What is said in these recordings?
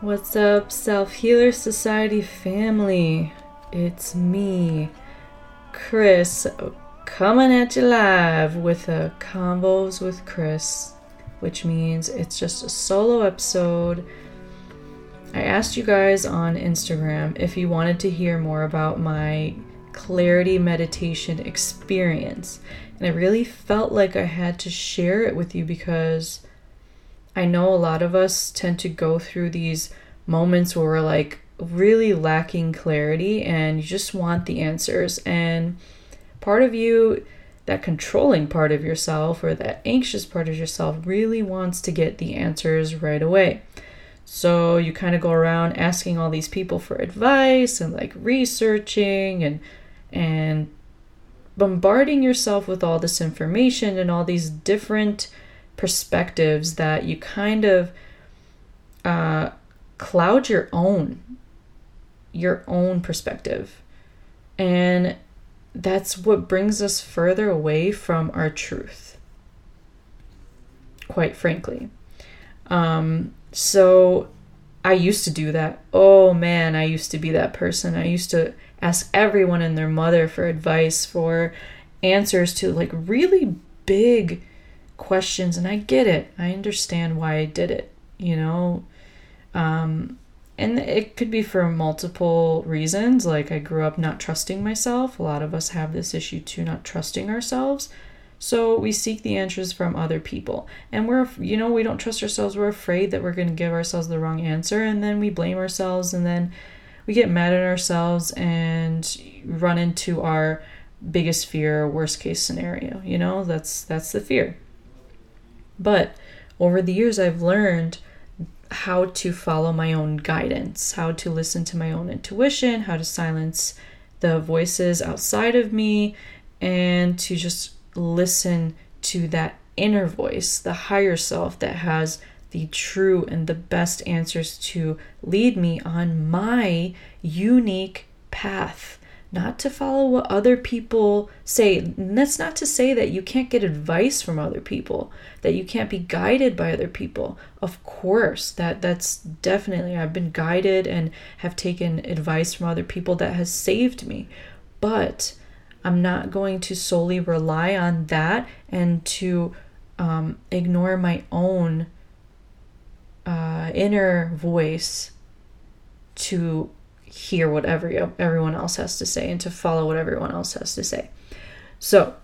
What's up, Self Healer Society family? It's me, Kris, coming at you live with a Convos with Kris, which means it's just a solo episode. I asked you guys on Instagram if you wanted to hear more about my clarity meditation experience, and I really felt like I had to share it with you because I know a lot of us tend to go through these moments where we're like really lacking clarity and you just want the answers. And part of you, that controlling part of yourself or that anxious part of yourself, really wants to get the answers right away. So you kind of go around asking all these people for advice and like researching and and bombarding yourself with all this information and all these different perspectives that you kind of uh, cloud your own your own perspective. And that's what brings us further away from our truth quite frankly. Um, so i used to do that. Oh man i used to be that person. I used to ask everyone and their mother for advice for answers to like really big questions and I get it. I understand why I did it, you know. Um and it could be for multiple reasons. Like I grew up not trusting myself. A lot of us have this issue too, not trusting ourselves. So we seek the answers from other people. And we're, you know, we don't trust ourselves. We're afraid that we're going to give ourselves the wrong answer. And then we blame ourselves. And then we get mad at ourselves and run into our biggest fear, worst case scenario. You know, that's that's the fear. But over the years, I've learned how to follow my own guidance, how to listen to my own intuition, how to silence the voices outside of me, and to just listen to that inner voice, the higher self that has the true and the best answers to lead me on my unique path not to follow what other people say. And that's not to say that you can't get advice from other people, that you can't be guided by other people. Of course, that that's definitely I've been guided and have taken advice from other people that has saved me. But I'm not going to solely rely on that and to um, ignore my own uh, inner voice to hear what every, everyone else has to say and to follow what everyone else has to say. So,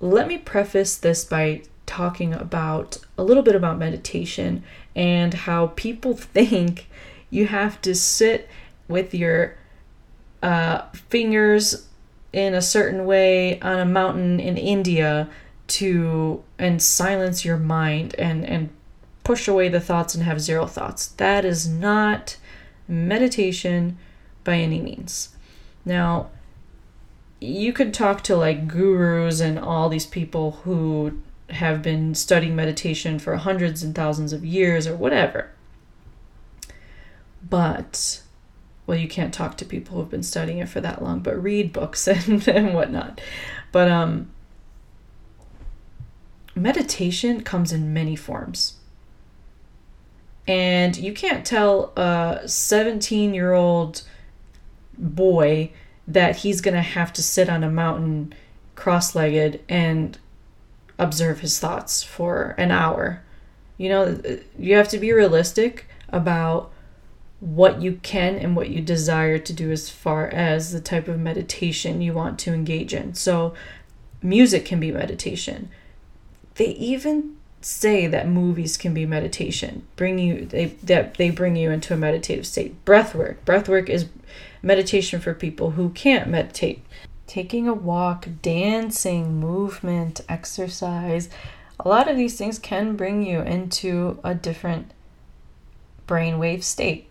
let me preface this by talking about a little bit about meditation and how people think you have to sit with your uh, fingers in a certain way on a mountain in India to and silence your mind and and push away the thoughts and have zero thoughts. That is not meditation by any means. Now, you could talk to like gurus and all these people who have been studying meditation for hundreds and thousands of years or whatever. But, well, you can't talk to people who have been studying it for that long, but read books and, and whatnot. But, um, meditation comes in many forms. And you can't tell a 17 year old boy that he's going to have to sit on a mountain cross legged and observe his thoughts for an hour. You know, you have to be realistic about what you can and what you desire to do as far as the type of meditation you want to engage in. So, music can be meditation. They even say that movies can be meditation bring you they that they bring you into a meditative state. Breath work. Breath work is meditation for people who can't meditate. Taking a walk dancing movement exercise a lot of these things can bring you into a different brainwave state.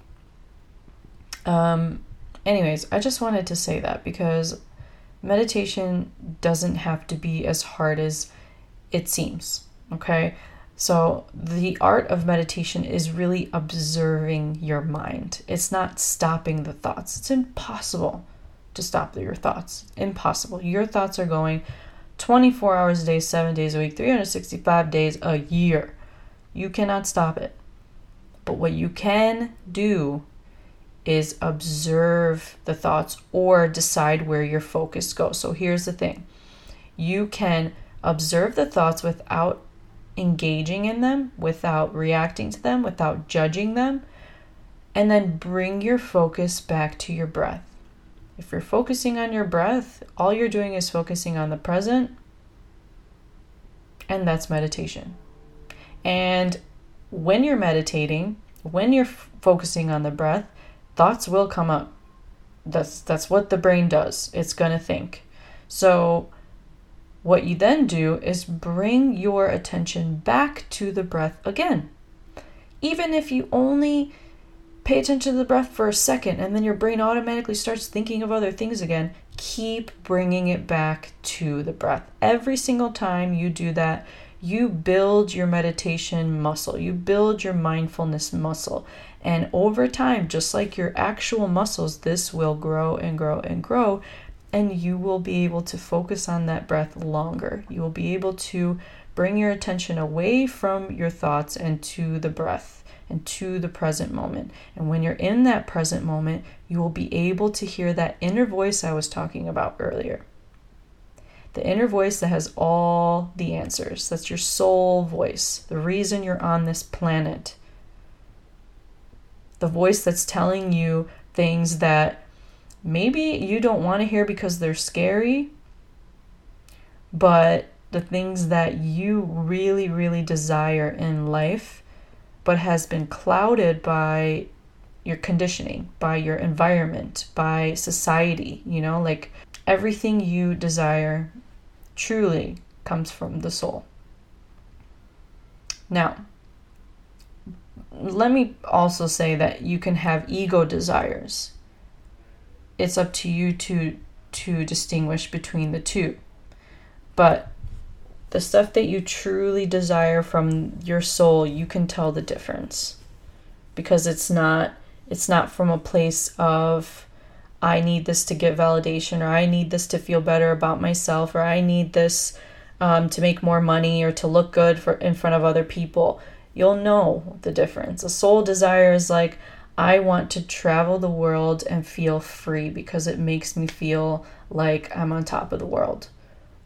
Um anyways i just wanted to say that because meditation doesn't have to be as hard as it seems Okay. So, the art of meditation is really observing your mind. It's not stopping the thoughts. It's impossible to stop your thoughts. Impossible. Your thoughts are going 24 hours a day, 7 days a week, 365 days a year. You cannot stop it. But what you can do is observe the thoughts or decide where your focus goes. So here's the thing you can observe the thoughts without engaging in them, without reacting to them, without judging them, and then bring your focus back to your breath. If you're focusing on your breath, all you're doing is focusing on the present, and that's meditation. And when you're meditating, when you're f- focusing on the breath, thoughts will come up. That's that's what the brain does. It's going to think. So what you then do is bring your attention back to the breath again. Even if you only pay attention to the breath for a second and then your brain automatically starts thinking of other things again, keep bringing it back to the breath. Every single time you do that, you build your meditation muscle, you build your mindfulness muscle. And over time, just like your actual muscles, this will grow and grow and grow and you will be able to focus on that breath longer. You will be able to bring your attention away from your thoughts and to the breath and to the present moment. And when you're in that present moment, you will be able to hear that inner voice I was talking about earlier. The inner voice that has all the answers. That's your soul voice, the reason you're on this planet. The voice that's telling you things that maybe you don't want to hear because they're scary, but the things that you really, really desire in life, but has been clouded by your conditioning, by your environment, by society, you know, like everything you desire truly comes from the soul. Now, let me also say that you can have ego desires it's up to you to to distinguish between the two. But the stuff that you truly desire from your soul, you can tell the difference. Because it's not it's not from a place of I need this to get validation or I need this to feel better about myself or I need this um, to make more money or to look good for in front of other people. You'll know the difference. A soul desire is like I want to travel the world and feel free because it makes me feel like I'm on top of the world.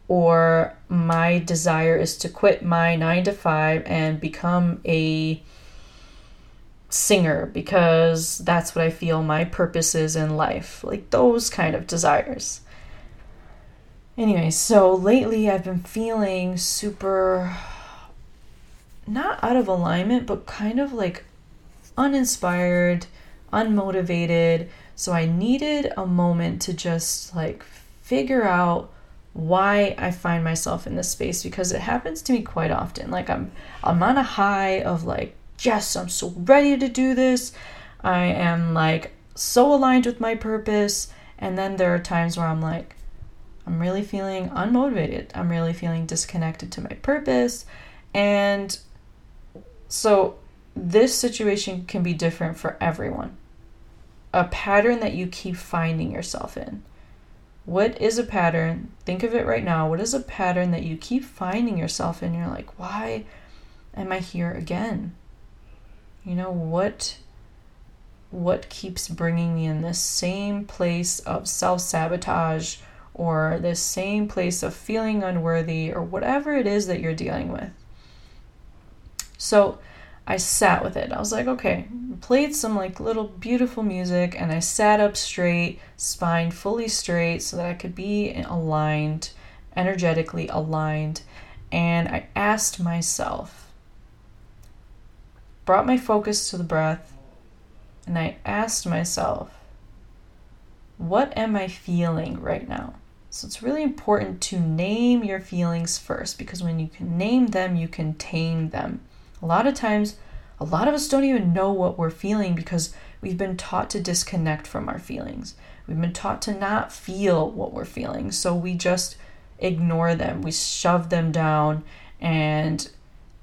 Or my desire is to quit my nine to five and become a singer because that's what I feel my purpose is in life. Like those kind of desires. Anyway, so lately I've been feeling super not out of alignment, but kind of like uninspired, unmotivated. So I needed a moment to just like figure out why I find myself in this space because it happens to me quite often. Like I'm I'm on a high of like, yes, I'm so ready to do this. I am like so aligned with my purpose. And then there are times where I'm like, I'm really feeling unmotivated. I'm really feeling disconnected to my purpose. And so this situation can be different for everyone. A pattern that you keep finding yourself in. What is a pattern? Think of it right now. What is a pattern that you keep finding yourself in? You're like, why am I here again? You know, what what keeps bringing me in this same place of self-sabotage or this same place of feeling unworthy or whatever it is that you're dealing with. So, I sat with it. I was like, okay, played some like little beautiful music and I sat up straight, spine fully straight so that I could be aligned, energetically aligned. And I asked myself, brought my focus to the breath, and I asked myself, what am I feeling right now? So it's really important to name your feelings first because when you can name them, you can tame them. A lot of times, a lot of us don't even know what we're feeling because we've been taught to disconnect from our feelings. We've been taught to not feel what we're feeling. So we just ignore them, we shove them down, and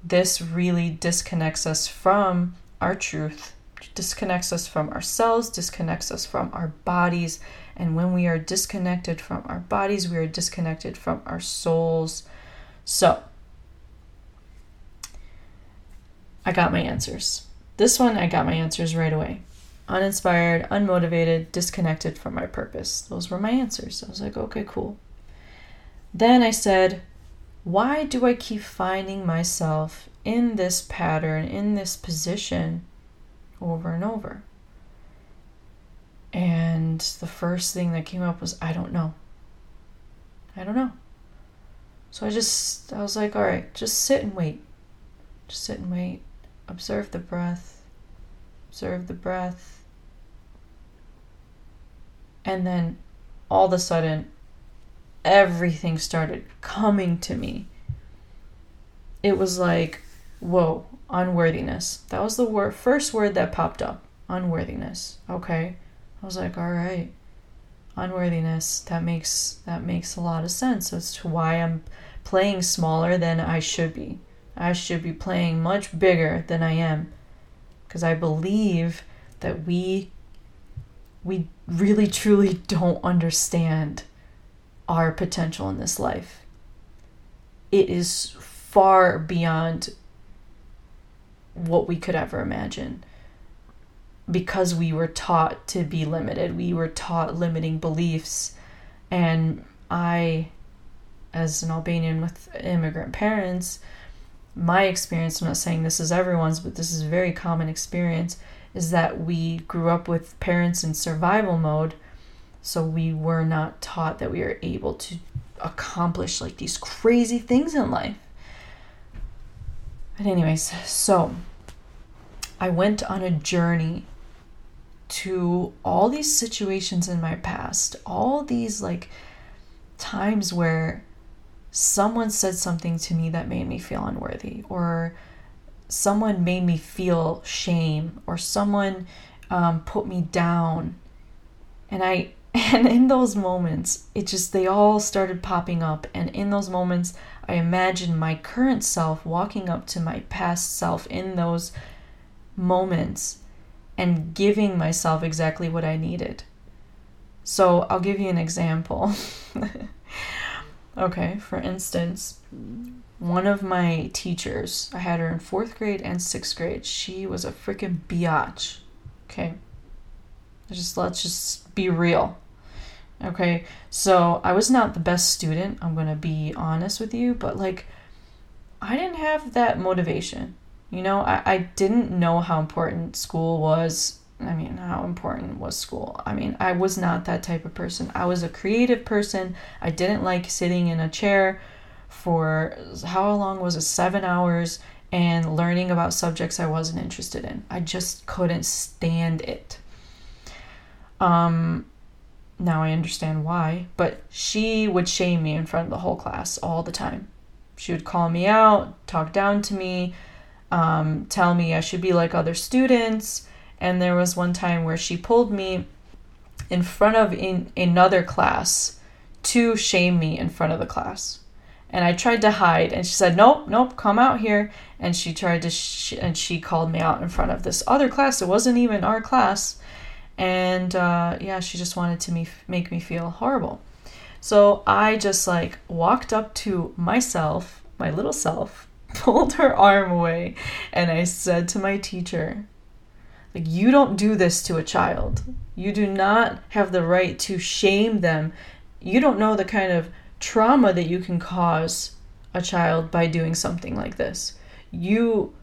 this really disconnects us from our truth, disconnects us from ourselves, disconnects us from our bodies. And when we are disconnected from our bodies, we are disconnected from our souls. So, I got my answers. this one I got my answers right away. Uninspired, unmotivated, disconnected from my purpose. Those were my answers. I was like, okay, cool. Then I said, why do I keep finding myself in this pattern, in this position over and over? And the first thing that came up was, I don't know. I don't know. So I just, I was like, all right, just sit and wait. Just sit and wait. Observe the breath. Observe the breath. And then all of a sudden, everything started coming to me. It was like, whoa, unworthiness. That was the word, first word that popped up. Unworthiness. Okay. I was like, all right. Unworthiness. That makes that makes a lot of sense as to why I'm playing smaller than I should be. I should be playing much bigger than I am. Because I believe that we we really truly don't understand our potential in this life. It is far beyond what we could ever imagine because we were taught to be limited. We were taught limiting beliefs. And I, as an Albanian with immigrant parents, my experience, I'm not saying this is everyone's, but this is a very common experience, is that we grew up with parents in survival mode so we were not taught that we are able to accomplish like these crazy things in life. But, anyways, so I went on a journey to all these situations in my past, all these like times where someone said something to me that made me feel unworthy, or someone made me feel shame, or someone um, put me down. And I and in those moments, it just, they all started popping up. And in those moments, I imagined my current self walking up to my past self in those moments and giving myself exactly what I needed. So I'll give you an example. okay, for instance, one of my teachers, I had her in fourth grade and sixth grade, she was a freaking biatch. Okay. Just let's just be real. Okay, so I was not the best student, I'm gonna be honest with you, but like, I didn't have that motivation. You know, I, I didn't know how important school was. I mean, how important was school? I mean, I was not that type of person. I was a creative person. I didn't like sitting in a chair for how long was it? Seven hours and learning about subjects I wasn't interested in. I just couldn't stand it. Um, now I understand why, but she would shame me in front of the whole class all the time. She would call me out, talk down to me, um, tell me I should be like other students. And there was one time where she pulled me in front of in another class to shame me in front of the class. And I tried to hide, and she said, "Nope, nope, come out here." And she tried to, sh- and she called me out in front of this other class. It wasn't even our class and uh, yeah she just wanted to me make me feel horrible so i just like walked up to myself my little self pulled her arm away and i said to my teacher like you don't do this to a child. You do not have the right to shame them. You don't know the kind of trauma that you can cause a child by doing something like this. You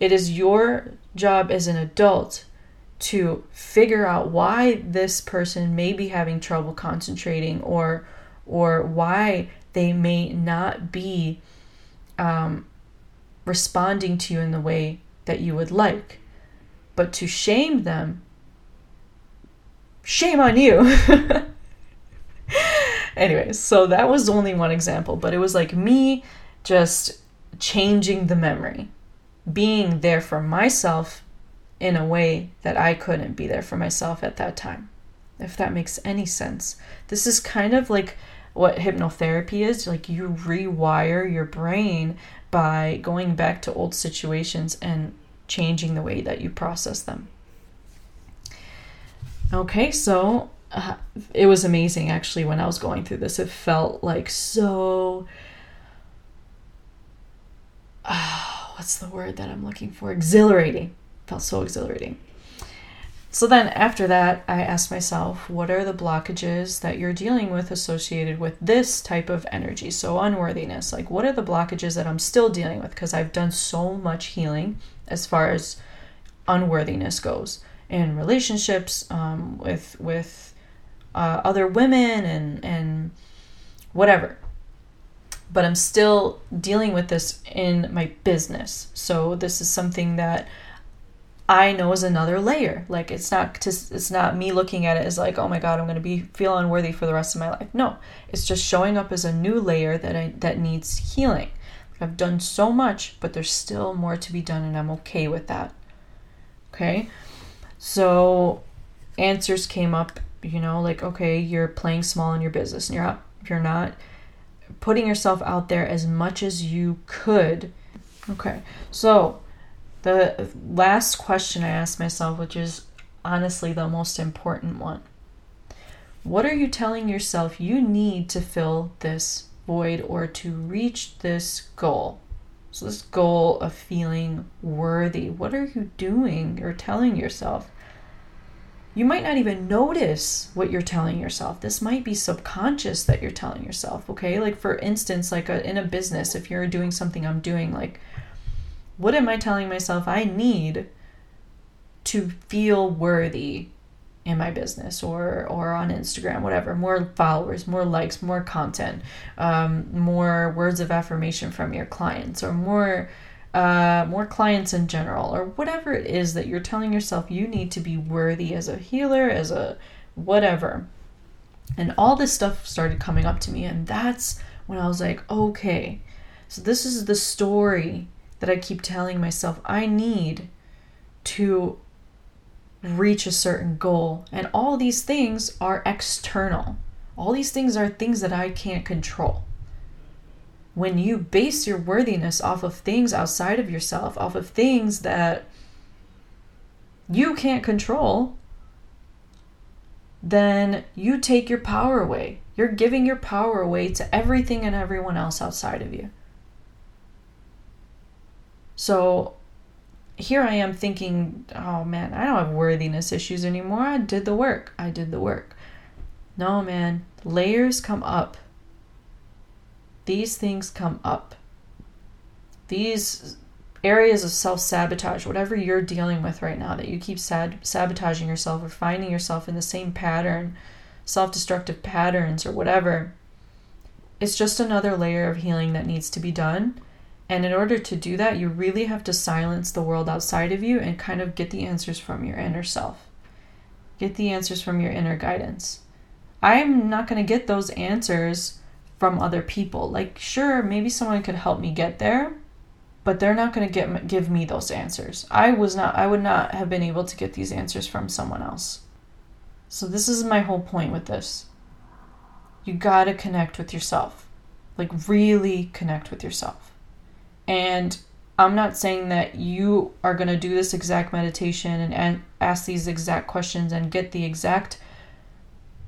it is your job as an adult to figure out why this person may be having trouble concentrating or or why they may not be um, responding to you in the way that you would like but to shame them shame on you anyways so that was only one example but it was like me just changing the memory being there for myself in a way that I couldn't be there for myself at that time, if that makes any sense. This is kind of like what hypnotherapy is like you rewire your brain by going back to old situations and changing the way that you process them. Okay, so uh, it was amazing actually when I was going through this. It felt like so. What's the word that I'm looking for? Exhilarating Felt so exhilarating. So then after that, I asked myself, what are the blockages that you're dealing with associated with this type of energy? So, unworthiness. Like, what are the blockages that I'm still dealing with? Because I've done so much healing as far as unworthiness goes in relationships um, with with uh, other women and and whatever but i'm still dealing with this in my business so this is something that I know is another layer. Like it's not just it's not me looking at it as like, oh my god, I'm gonna be feel unworthy for the rest of my life. No, it's just showing up as a new layer that I that needs healing. I've done so much, but there's still more to be done, and I'm okay with that. Okay, so answers came up. You know, like okay, you're playing small in your business, and you're not you're not putting yourself out there as much as you could. Okay, so the last question I asked myself, which is honestly the most important one What are you telling yourself you need to fill this void or to reach this goal? So, this goal of feeling worthy, what are you doing or telling yourself? You might not even notice what you're telling yourself. This might be subconscious that you're telling yourself, okay? Like, for instance, like a, in a business, if you're doing something I'm doing, like what am I telling myself I need to feel worthy in my business or or on Instagram, whatever. More followers, more likes, more content, um, more words of affirmation from your clients, or more uh, more clients in general, or whatever it is that you're telling yourself you need to be worthy as a healer, as a whatever. And all this stuff started coming up to me, and that's when I was like, okay, so this is the story that I keep telling myself I need to reach a certain goal. And all these things are external. All these things are things that I can't control. When you base your worthiness off of things outside of yourself, off of things that you can't control, then you take your power away. You're giving your power away to everything and everyone else outside of you. So here I am thinking, oh man, I don't have worthiness issues anymore. I did the work. I did the work. No, man, layers come up. These things come up. These areas of self sabotage, whatever you're dealing with right now, that you keep sad- sabotaging yourself or finding yourself in the same pattern, self destructive patterns or whatever, it's just another layer of healing that needs to be done. And in order to do that, you really have to silence the world outside of you and kind of get the answers from your inner self. Get the answers from your inner guidance. I'm not going to get those answers from other people. Like, sure, maybe someone could help me get there, but they're not going to give me those answers. I was not I would not have been able to get these answers from someone else. So this is my whole point with this. You got to connect with yourself. Like really connect with yourself. And I'm not saying that you are going to do this exact meditation and, ask these exact questions and get the exact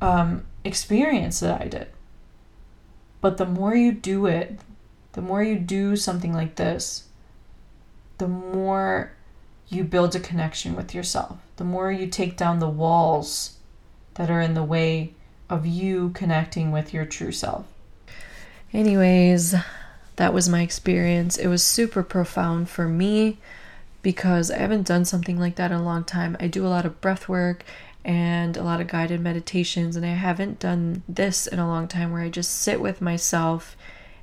um, experience that I did. But the more you do it, the more you do something like this, the more you build a connection with yourself, the more you take down the walls that are in the way of you connecting with your true self. Anyways, that was my experience. It was super profound for me because I haven't done something like that in a long time. I do a lot of breath work and a lot of guided meditations, and I haven't done this in a long time where I just sit with myself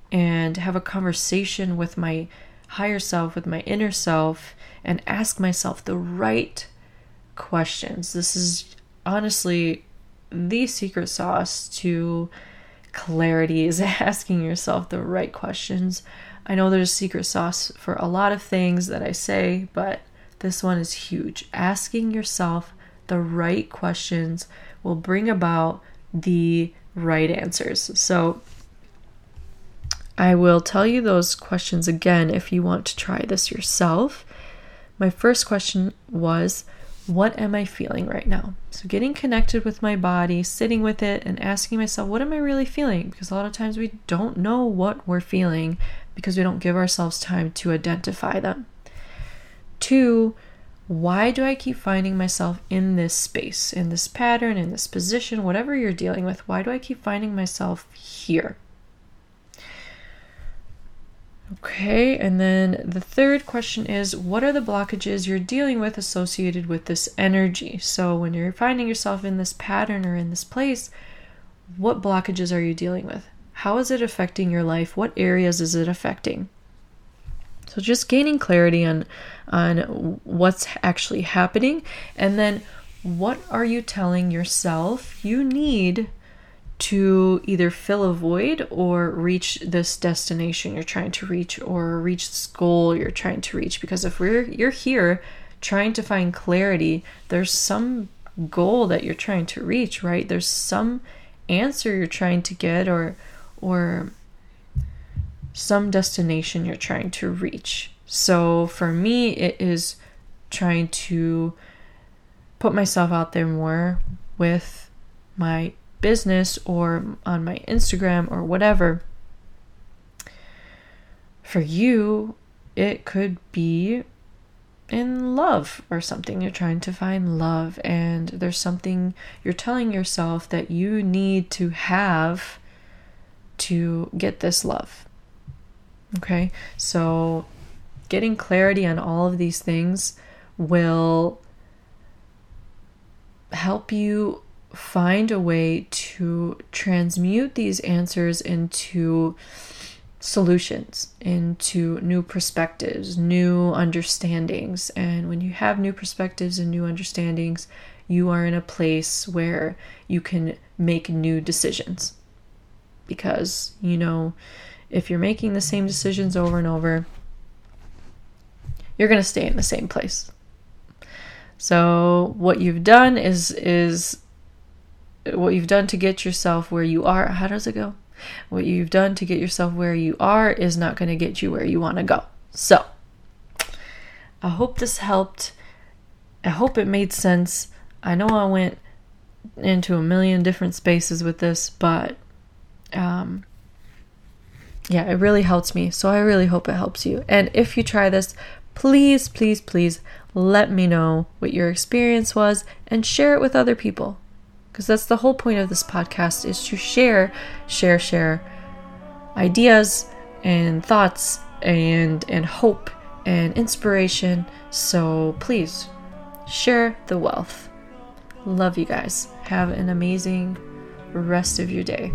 and have a conversation with my higher self, with my inner self, and ask myself the right questions. This is honestly the secret sauce to clarity is asking yourself the right questions. I know there's secret sauce for a lot of things that I say, but this one is huge. Asking yourself the right questions will bring about the right answers. So, I will tell you those questions again if you want to try this yourself. My first question was what am I feeling right now? So, getting connected with my body, sitting with it, and asking myself, what am I really feeling? Because a lot of times we don't know what we're feeling because we don't give ourselves time to identify them. Two, why do I keep finding myself in this space, in this pattern, in this position, whatever you're dealing with? Why do I keep finding myself here? Okay, and then the third question is what are the blockages you're dealing with associated with this energy? So, when you're finding yourself in this pattern or in this place, what blockages are you dealing with? How is it affecting your life? What areas is it affecting? So just gaining clarity on on what's actually happening and then what are you telling yourself you need to either fill a void or reach this destination you're trying to reach or reach this goal you're trying to reach because if we're you're here trying to find clarity there's some goal that you're trying to reach right there's some answer you're trying to get or or some destination you're trying to reach. So for me, it is trying to put myself out there more with my business or on my Instagram or whatever. For you, it could be in love or something. You're trying to find love, and there's something you're telling yourself that you need to have to get this love. Okay, so getting clarity on all of these things will help you find a way to transmute these answers into solutions, into new perspectives, new understandings. And when you have new perspectives and new understandings, you are in a place where you can make new decisions. Because, you know, if you're making the same decisions over and over, you're going to stay in the same place. So what you've done is is what you've done to get yourself where you are. How does it go? What you've done to get yourself where you are is not going to get you where you want to go. So, I hope this helped. I hope it made sense. I know I went into a million different spaces with this, but um, yeah, it really helps me. So I really hope it helps you. And if you try this, please, please, please let me know what your experience was and share it with other people. Because that's the whole point of this podcast is to share, share, share ideas and thoughts and and hope and inspiration. So please share the wealth. Love you guys. Have an amazing rest of your day.